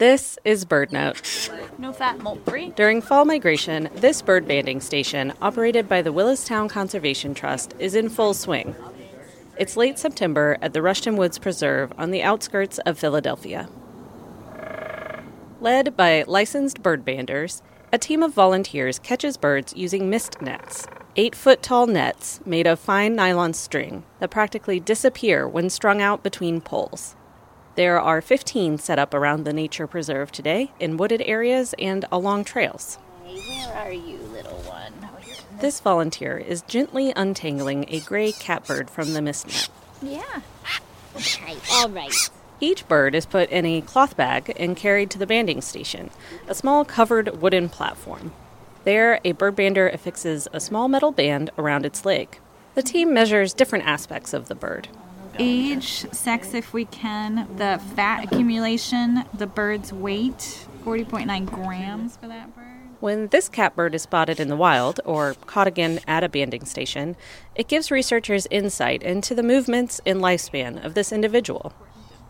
This is BirdNote. No fat, molt free. During fall migration, this bird banding station, operated by the Willistown Conservation Trust, is in full swing. It's late September at the Rushton Woods Preserve on the outskirts of Philadelphia. Led by licensed bird banders, a team of volunteers catches birds using mist nets, eight foot tall nets made of fine nylon string that practically disappear when strung out between poles. There are 15 set up around the nature preserve today in wooded areas and along trails. Hey, where are you, little one? Oh, this volunteer is gently untangling a gray catbird from the mist net. Yeah. Okay, all right. Each bird is put in a cloth bag and carried to the banding station, a small covered wooden platform. There, a bird bander affixes a small metal band around its leg. The team measures different aspects of the bird. Age, sex if we can, the fat accumulation, the bird's weight, 40.9 grams for that bird. When this catbird is spotted in the wild or caught again at a banding station, it gives researchers insight into the movements and lifespan of this individual.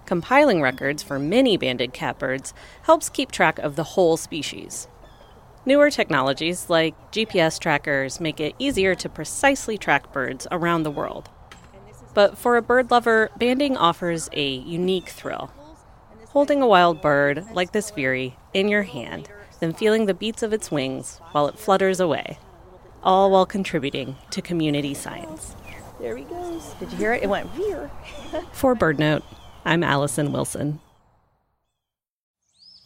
Compiling records for many banded catbirds helps keep track of the whole species. Newer technologies like GPS trackers make it easier to precisely track birds around the world. But for a bird lover, banding offers a unique thrill. Holding a wild bird, like this Veery, in your hand, then feeling the beats of its wings while it flutters away, all while contributing to community science. There he goes. Did you hear it? It went veer. For BirdNote, I'm Allison Wilson.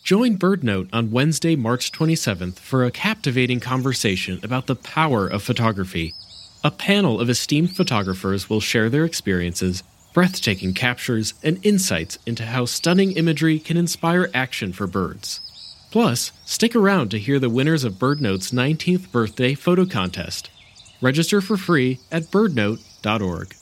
Join BirdNote on Wednesday, March 27th for a captivating conversation about the power of photography. A panel of esteemed photographers will share their experiences, breathtaking captures, and insights into how stunning imagery can inspire action for birds. Plus, stick around to hear the winners of BirdNote's 19th birthday photo contest. Register for free at birdnote.org.